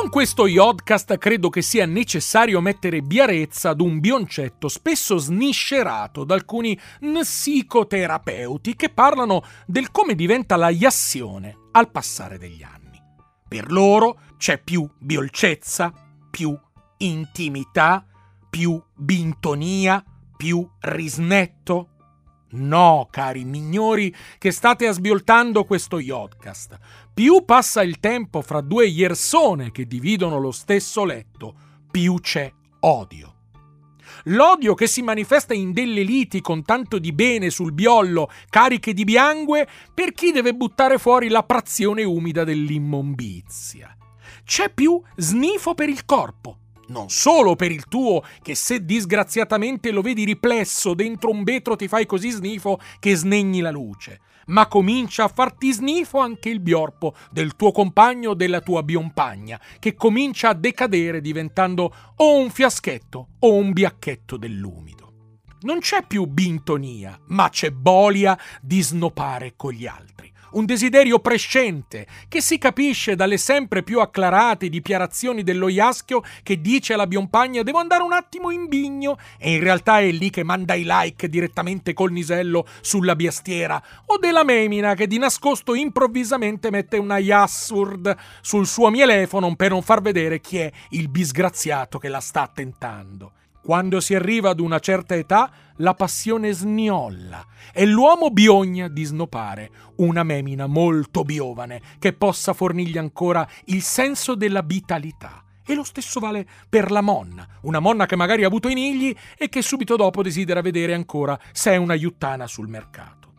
Con questo Yodcast credo che sia necessario mettere biarezza ad un bioncetto spesso sniscerato da alcuni psicoterapeuti che parlano del come diventa la iassione al passare degli anni. Per loro c'è più biolcezza, più intimità, più bintonia, più risnetto, No, cari mignori, che state asbioltando questo Yodcast. Più passa il tempo fra due iersone che dividono lo stesso letto, più c'è odio. L'odio che si manifesta in delle liti con tanto di bene sul biollo, cariche di biangue, per chi deve buttare fuori la prazione umida dell'immombizia. C'è più snifo per il corpo, non solo per il tuo, che se disgraziatamente lo vedi riplesso dentro un vetro ti fai così snifo che snegni la luce, ma comincia a farti snifo anche il biorpo del tuo compagno o della tua biompagna, che comincia a decadere diventando o un fiaschetto o un biacchetto dell'umido. Non c'è più bintonia, ma c'è bolia di snopare con gli altri un desiderio prescente che si capisce dalle sempre più acclarate dichiarazioni dello Iaschio che dice alla biompagna devo andare un attimo in bigno e in realtà è lì che manda i like direttamente col nisello sulla biastiera o della Memina che di nascosto improvvisamente mette una Yassurd sul suo mielefono per non far vedere chi è il disgraziato che la sta tentando. Quando si arriva ad una certa età, la passione sniolla e l'uomo bisogna di snopare una memina molto biovane che possa fornirgli ancora il senso della vitalità. E lo stesso vale per la monna, una monna che magari ha avuto i nigli e che subito dopo desidera vedere ancora se è una yuttana sul mercato.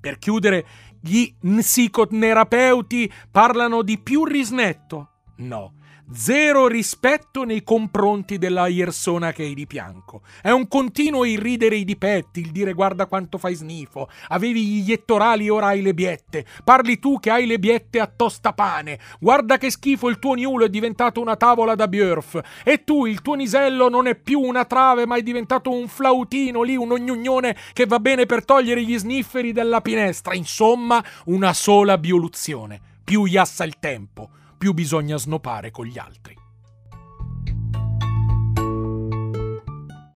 Per chiudere, gli psicoterapeuti parlano di più risnetto? No, Zero rispetto nei confronti della persona che hai di fianco. È un continuo irridere i dipetti, il dire guarda quanto fai snifo. Avevi gli iettorali, ora hai le biette. Parli tu che hai le biette a tostapane. Guarda che schifo il tuo niulo è diventato una tavola da Björf. E tu, il tuo nisello non è più una trave, ma è diventato un flautino lì, un ognugnone che va bene per togliere gli snifferi dalla finestra. Insomma, una sola bioluzione. Più iassa il tempo più bisogna snopare con gli altri.